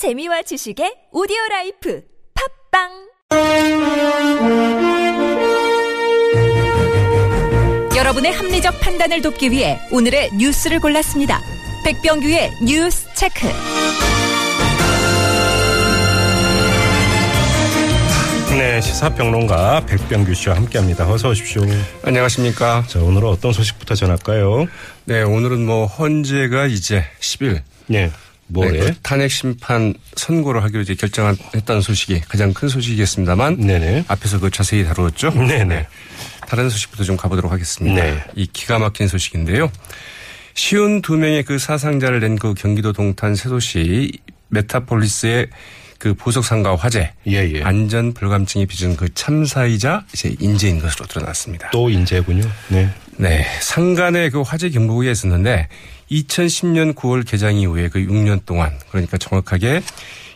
재미와 지식의 오디오 라이프 팟빵 여러분의 합리적 판단을 돕기 위해 오늘의 뉴스를 골랐습니다. 백병규의 뉴스 체크. 네, 시사평론가 백병규 씨와 함께합니다. 어서 오십시오. 안녕하십니까. 자, 오늘은 어떤 소식부터 전할까요? 네, 오늘은 뭐 헌재가 이제 10일 네, 뭐에? 네, 그 탄핵 심판 선고를 하기로 이제 결정했다는 소식이 가장 큰 소식이겠습니다만 네네. 앞에서 그 자세히 다루었죠. 네네. 다른 소식부터 좀 가보도록 하겠습니다. 네. 이 기가 막힌 소식인데요. 쉰두 명의 그 사상자를 낸 그 경기도 동탄 신도시 메타폴리스의 그 보석상가 화재 예, 예. 안전 불감증이 빚은 그 참사이자 이제 인재인 것으로 드러났습니다. 또 인재군요. 네. 네. 상간의 그 화재 경보기가 있었는데 2010년 9월 개장 이후에 그 6년 동안 그러니까 정확하게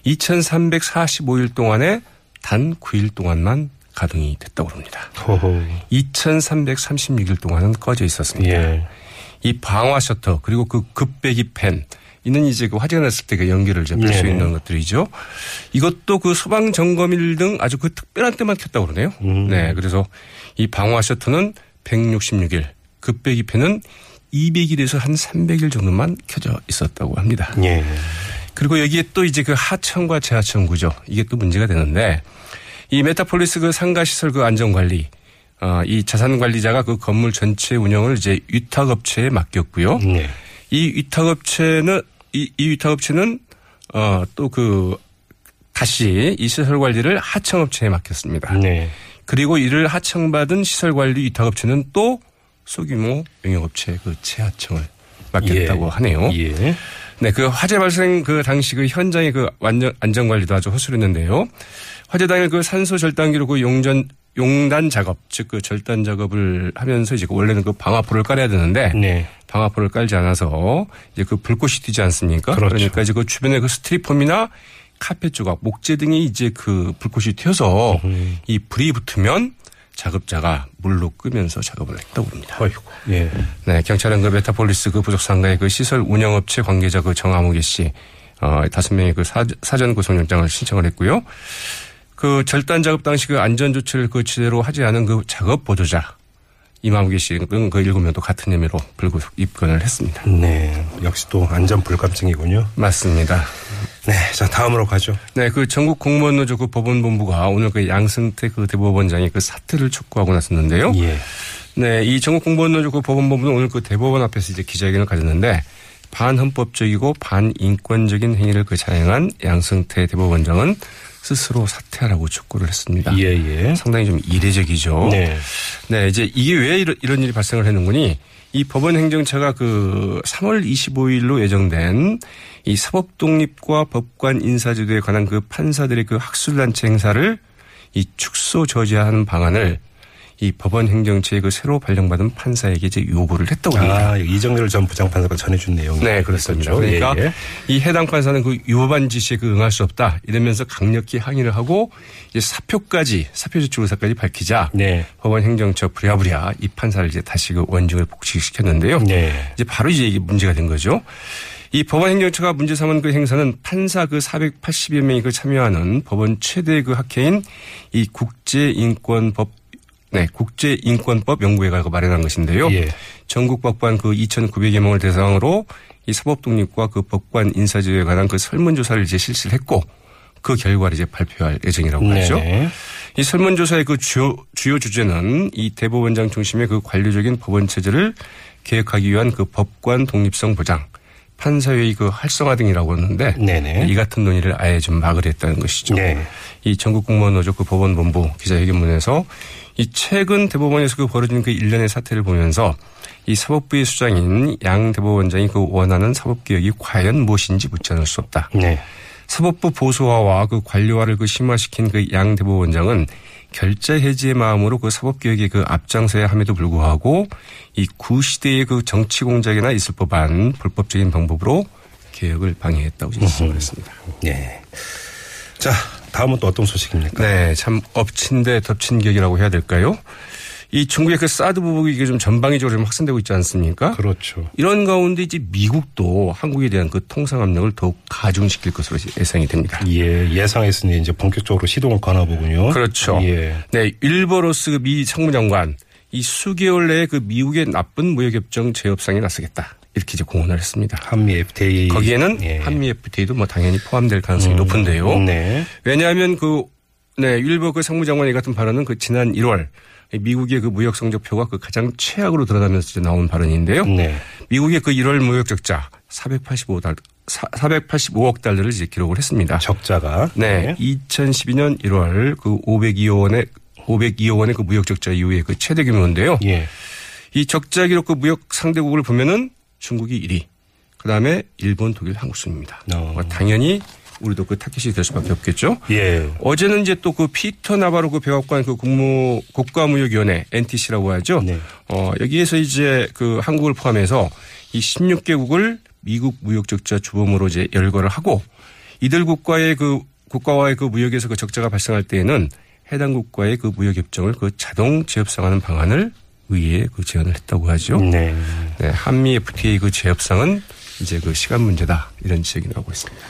2345일 동안에 단 9일 동안만 가동이 됐다고 합니다. 호호. 2336일 동안은 꺼져 있었습니다. 예. 이 방화 셔터 그리고 그 급배기 팬 이는 이제 그 화재가 났을 때 그 연기를 이제 볼 수. 있는 것들이죠. 이것도 그 소방 점검일 등 아주 그 특별한 때만 켰다고 그러네요. 음. 네. 그래서 이 방화 셔터는 166일, 급배기 팬은 200일에서 한 300일 정도만 켜져 있었다고 합니다. 예. 그리고 여기에 또 이제 그 하청과 재하청 구조 이게 또 문제가 되는데 이 메타폴리스 그 상가 시설 그 안전 관리 어, 이 자산 관리자가 그 건물 전체 운영을 이제 위탁업체에 맡겼고요. 네. 이 위탁업체는 이, 이 위탁업체는 어 또 그 다시 이 시설 관리를 하청업체에 맡겼습니다. 네. 그리고 이를 하청받은 시설 관리 위탁업체는 또 소규모 용역업체 그 재하청을 맡겼다고 예. 하네요. 예. 네, 그 화재 발생 그 당시 그 현장의 그 완전 안전 관리도 아주 허술했는데요. 화재 당일 그 산소 절단기로 그 용전 용단 작업, 즉 그 절단 작업을 하면서 이제 그 원래는 그 방화포를 깔아야 되는데 네. 방화포를 깔지 않아서 이제 그 불꽃이 튀지 않습니까? 그렇죠. 그러니까 이제 그 주변에 그 스티로폼이나 카펫 조각, 목재 등이 이제 그 불꽃이 튀어서 이 불이 붙으면 작업자가 물로 끄면서 작업을 했다고 합니다. 어이구. 예. 네, 경찰은 그 메타폴리스 그 부속 상가의 그 시설 운영업체 관계자 그 정아무개 씨, 어, 다섯 명의 그 사, 사전 구속영장을 신청을 했고요. 그 절단 작업 당시 그 안전 조치를 그 제대로 하지 않은 그 작업 보조자 이마무개 씨는 그 일곱 명도 같은 혐의로 불구속 입건을 했습니다. 네. 역시 또 안전 불감증이군요. 맞습니다. 네. 자, 다음으로 가죠. 네, 그 전국 공무원 노조 그 법원본부가 오늘 그 양승태 그 대법원장이 그 사퇴를 촉구하고 나섰는데요. 예. 네, 이 전국 공무원 노조 그 법원본부는 오늘 그 대법원 앞에서 이제 기자회견을 가졌는데 반헌법적이고 반인권적인 행위를 그 자행한 양승태 대법원장은 스스로 사퇴하라고 촉구를 했습니다. 예, 예. 상당히 좀 이례적이죠. 네. 네, 이제 이게 왜 이런, 이런 일이 발생을 했는군이 이 법원 행정처가 그 3월 25일로 예정된 이 사법 독립과 법관 인사제도에 관한 그 판사들의 그 학술단체 행사를 이 축소 저지하는 방안을 이 법원 행정처의 그 새로 발령받은 판사에게 이제 요구를 했다고 합니다. 아, 이정렬 전 부장판사가 전해준 내용. 네, 그렇습니다. 그러니까 이 해당 판사는 그 위법한 지시에 그 응할 수 없다 이러면서 강력히 항의를 하고 이제 사표까지 사표 제출 의사까지 밝히자 네. 법원 행정처 부랴부랴 이 판사를 이제 다시 그 원직을 복직시켰는데요. 네. 이제 바로 이제 이게 문제가 된 거죠. 이 법원 행정처가 문제 삼은 그 행사는 판사 그 480여 명이 그 참여하는 법원 최대 그 학회인 이 국제인권법 네, 국제인권법 연구회가 마련한 것인데요. 예. 전국 법관 그 2,900여 명을 대상으로 이 사법 독립과 그 법관 인사 제도에 관한 그 설문 조사를 이제 실시를 했고 그 결과를 이제 발표할 예정이라고 하죠. 네. 이 설문조사의 그 주요, 주요 주제는 이 대법원장 중심의 그 관료적인 법원 체제를 개혁하기 위한 그 법관 독립성 보장, 판사회의 그 활성화 등이라고 했는데 네네. 이 같은 논의를 아예 좀 막으려 했다는 것이죠. 네. 이 전국 공무원 노조 그 법원본부 기자회견문에서 이 최근 대법원에서 그 벌어진 그 일련의 사태를 보면서 이 사법부의 수장인 양 대법원장이 그 원하는 사법개혁이 과연 무엇인지 묻지 않을 수 없다. 네. 사법부 보수화와 그 관료화를 그 심화시킨 그 양 대법원장은 결자 해지의 마음으로 그 사법개혁에 그 앞장서야 함에도 불구하고 이 구시대의 그 정치 공작이나 있을 법한 불법적인 방법으로 개혁을 방해했다고 지적을 했습니다. 네. 자, 다음은 또 어떤 소식입니까? 네, 참 엎친 데 덮친 격이라고 해야 될까요? 이 중국의 그 사드 보복이 이게 좀 전방위적으로 좀 확산되고 있지 않습니까? 그렇죠. 이런 가운데 이제 미국도 한국에 대한 그 통상 압력을 더욱 가중시킬 것으로 예상이 됩니다. 예, 예상했으니 이제 본격적으로 시동을 거나 보군요. 그렇죠. 예. 네, 일버로스 미 상무장관 이 수개월 내에 그 미국의 나쁜 무역협정 재협상에 나서겠다. 이렇게 이제 공언을 했습니다. 한미 FTA 거기에는 예. 한미 FTA도 뭐 당연히 포함될 가능성이 높은데요. 네. 왜냐하면 그, 네, 일버 그 상무장관이 같은 발언은 그 지난 1월 미국의 그 무역 성적표가 그 가장 최악으로 드러나면서 이제 나온 발언인데요. 네. 미국의 그 1월 무역 적자 485달 485억 달러를 이제 기록을 했습니다. 적자가 네. 2012년 1월 그 502억 원의 502억 원의 그 무역 적자 이후에 그 최대 규모인데요. 예. 이 적자 기록 그 무역 상대국을 보면은 중국이 1위, 그 다음에 일본, 독일, 한국 순입니다. 어. 당연히 우리도 그 타깃이 될 수밖에 없겠죠. 예. 어제는 이제 또 그 피터 나바로 그 백악관 그 국무 국가무역위원회 NTC라고 하죠. 네. 어 여기에서 이제 그 한국을 포함해서 이 16개국을 미국 무역 적자 주범으로 이제 열거를 하고 이들 국가의 그 국가와의 그 무역에서 그 적자가 발생할 때에는 해당 국가의 그 무역 협정을 그 자동 재협상하는 방안을 의회에 그 제안을 했다고 하죠. 네. 네, 한미 FTA 그 재협상은 이제 그 시간 문제다 이런 지적이 나오고 있습니다.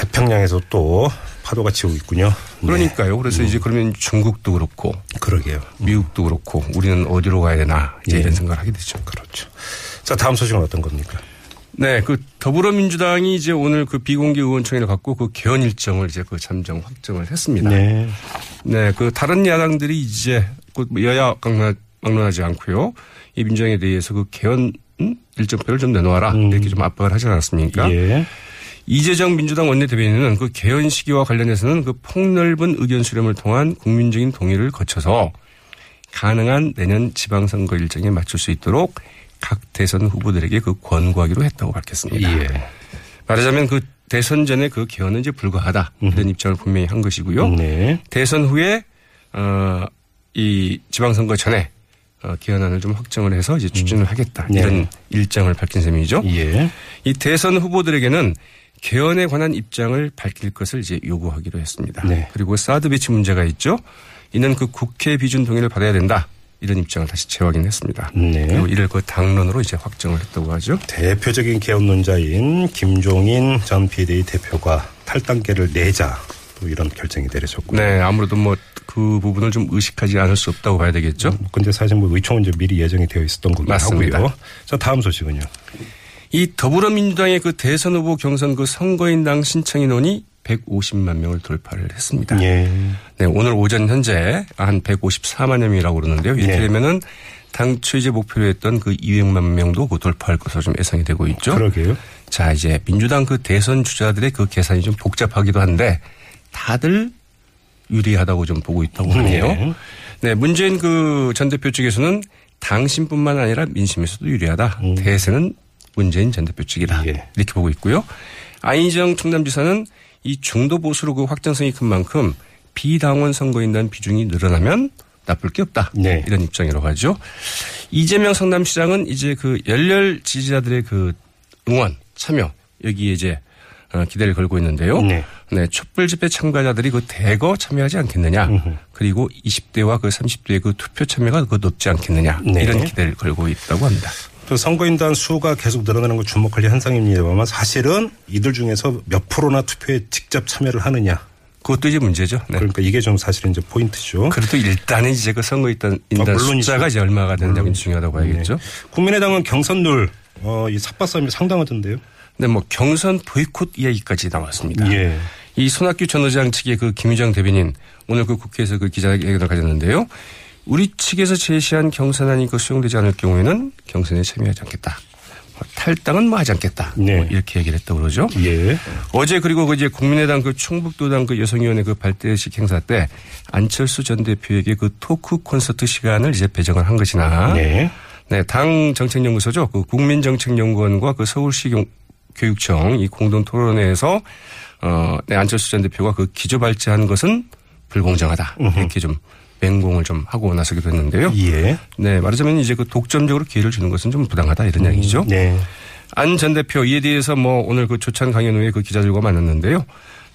태평양에서 또 파도가 치고 있군요. 네. 그러니까요. 그래서 이제 그러면 중국도 그렇고 그러게요. 미국도 그렇고 우리는 어디로 가야 되나 이제 예. 이런 생각을 하게 되죠. 그렇죠. 자, 다음 소식은 어떤 겁니까? 네, 그 더불어민주당이 이제 오늘 그 비공개 의원총회를 갖고 그 개헌 일정을 이제 그 잠정 확정을 했습니다. 네, 네. 그 다른 야당들이 이제 그 여야 강론, 막론하지 않고요. 이 민주당에 대해서 그 개헌 음? 일정표를 좀 내놓아라 이렇게 좀 압박을 하지 않았습니까? 예. 이재정 민주당 원내대변인은 그 개헌 시기와 관련해서는 그 폭넓은 의견 수렴을 통한 국민적인 동의를 거쳐서 가능한 내년 지방선거 일정에 맞출 수 있도록 각 대선 후보들에게 그 권고하기로 했다고 밝혔습니다. 예. 말하자면 그 대선 전에 그 개헌은 이제 불가하다 이런 입장을 분명히 한 것이고요. 네. 대선 후에 어 이 지방선거 전에 어, 개헌안을 좀 확정을 해서 이제 추진을 하겠다 네. 이런 일정을 밝힌 셈이죠. 예. 이 대선 후보들에게는 개헌에 관한 입장을 밝힐 것을 이제 요구하기로 했습니다. 네. 그리고 사드 배치 문제가 있죠. 이는 그 국회 비준 동의를 받아야 된다. 이런 입장을 다시 재확인했습니다. 네. 그리고 이를 그 당론으로 이제 확정을 했다고 하죠. 대표적인 개헌론자인 김종인 전 비대위 대표가 탈당계를 내자 또 이런 결정이 내려졌고. 네, 아무래도 뭐 그 부분을 좀 의식하지 않을 수 없다고 봐야 되겠죠. 근데 사실 뭐 의총은 이제 미리 예정이 되어 있었던 거긴 맞습니다. 하고요. 자, 다음 소식은요. 이 더불어민주당의 그 대선 후보 경선 그 선거인당 신청 인원이 150만 명을 돌파를 했습니다. 예. 네, 오늘 오전 현재 한 154만여 명이라고 그러는데요. 이렇게 네. 되면은 당초 이제 목표로 했던 그 200만 명도 그 돌파할 것으로 좀 예상이 되고 있죠. 그러게요. 자, 이제 민주당 그 대선 주자들의 그 계산이 좀 복잡하기도 한데 다들 유리하다고 좀 보고 있다고 하네요. 네. 네, 문재인 그 전 대표 측에서는 당신뿐만 아니라 민심에서도 유리하다. 대세는 문재인 전 대표 측이다. 음. 예. 이렇게 보고 있고요. 안희정 충남지사는 이 중도 보수로 그 확장성이 큰 만큼 비당원 선거인단 비중이 늘어나면 나쁠 게 없다. 네. 이런 입장이라고 하죠. 이재명 성남시장은 이제 그 열렬 지지자들의 그 응원, 참여 여기에 이제 어, 기대를 걸고 있는데요. 네. 네, 촛불 집회 참가자들이 그 대거 참여하지 않겠느냐. 그리고 20대와 그 30대의 그 투표 참여가 그 높지 않겠느냐. 네. 이런 기대를 걸고 있다고 합니다. 또 선거인단 수가 계속 늘어나는 걸 주목할 현상입니다만 사실은 이들 중에서 몇 프로나 투표에 직접 참여를 하느냐. 그것도 이제 문제죠. 네. 그러니까 이게 좀 사실은 이제 포인트죠. 그래도 일단은 이제 그 선거 인단, 인단 아. 숫자가 이제 얼마가 되느냐가 이제 중요하다고 봐야겠죠. 네. 국민의당은 경선룰 어, 이 삽바싸움이 상당하던데요. 근데 뭐 경선 보이콧 이야기까지 나왔습니다. 예. 이 손학규 전 의장 측의 그 김유정 대변인 오늘 그 국회에서 그 기자회견을 가졌는데요. 우리 측에서 제시한 경선안이 그 수용되지 않을 경우에는 경선에 참여하지 않겠다. 뭐 탈당은 뭐 하지 않겠다. 네. 뭐 이렇게 얘기를 했다고 그러죠. 예. 어제 그리고 그 이제 국민의당 그 충북도당 그 여성위원회 그 발대식 행사 때 안철수 전 대표에게 그 토크 콘서트 시간을 이제 배정을 한 것이나 네. 네, 당 정책연구소죠. 그 국민정책연구원과 그 서울시 경- 교육청 이 공동 토론회에서 어, 네, 안철수 전 대표가 그 기조 발제한 것은 불공정하다. 이렇게 좀 맹공을 좀 하고 나서기도 했는데요. 예. 네, 말하자면 이제 그 독점적으로 기회를 주는 것은 좀 부당하다 이런 이야기죠. 네. 안 전 대표 이에 대해서 뭐 오늘 그 조찬 강연 후에 그 기자들과 만났는데요.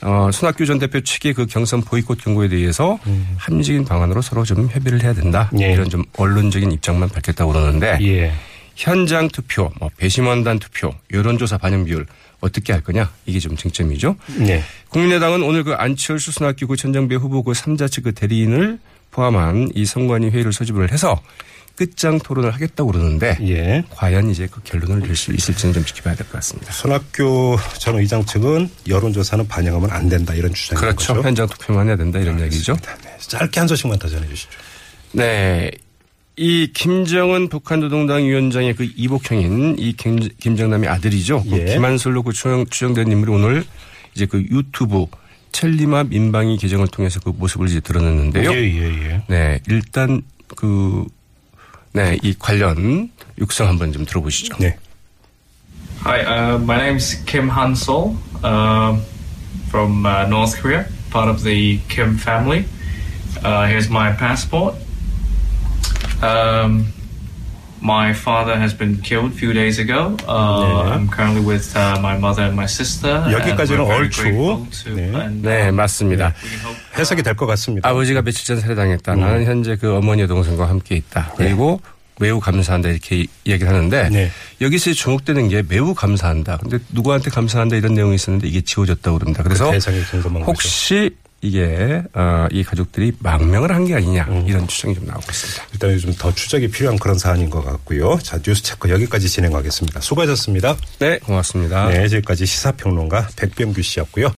어, 손학규 전 대표 측의 그 경선 보이콧 경고에 대해서 음. 합리적인 방안으로 서로 좀 협의를 해야 된다. 예. 이런 좀 언론적인 입장만 밝혔다고 그러는데 예. 현장 투표, 뭐 배심원단 투표, 여론조사 반영 비율 어떻게 할 거냐 이게 좀 쟁점이죠. 네. 국민의당은 오늘 그 안철수 손학규 그 전정배 후보 그 3자 측 그 대리인을 포함한 이 선관위 회의를 소집을 해서 끝장 토론을 하겠다고 그러는데 예. 과연 이제 그 결론을 낼 수 있을지는 좀 지켜봐야 될 것 같습니다. 손학규 전 의장 측은 여론조사는 반영하면 안 된다 이런 주장인 그렇죠. 거죠. 현장 투표만 해야 된다 이런 얘기죠. 네. 짧게 한 소식만 더 전해주시죠. 네. 이 김정은 북한 노동당 위원장의 그 이복형인 이 김, 김정남의 아들이죠. 그 예. 김한솔로 그 추정, 추정된 인물이 오늘 이제 그 유튜브 첼리마 민방위 계정을 통해서 그 모습을 이제 드러냈는데요. 예, 예, 예. 네. 일단 그, 네. 이 관련 육성 한번 좀 들어보시죠. 네. Hi, uh, my name's Kim Han-sol um from uh, North Korea, part of the Kim family. Uh, here's my passport. Um, my father has been killed a few days ago. Uh, 네. I'm currently with uh, my mother and my sister. 여기까지는 얼추. 네. and, 네. 맞습니다. uh, 해석이 될 것 같습니다. 아버지가 며칠 전 살해당했다. 음. 나는 현재 그 어머니의 동생과 함께 있다. 그리고 매우 감사한다 이렇게 이야기를 하는데 네. 여기서 주목되는 게 매우 감사한다. 근데 누구한테 감사한다 이런 내용이 있었는데 이게 지워졌다고 그럽니다. 그래서 대상이 궁금한 거죠. 이게 어, 이 가족들이 망명을 한 게 아니냐 음. 이런 추정이 좀 나오고 있습니다. 일단 요즘 더 추적이 필요한 그런 사안인 것 같고요. 자, 뉴스 체크 여기까지 진행하겠습니다. 수고하셨습니다. 네, 고맙습니다. 네, 지금까지 시사평론가 백병규 씨였고요.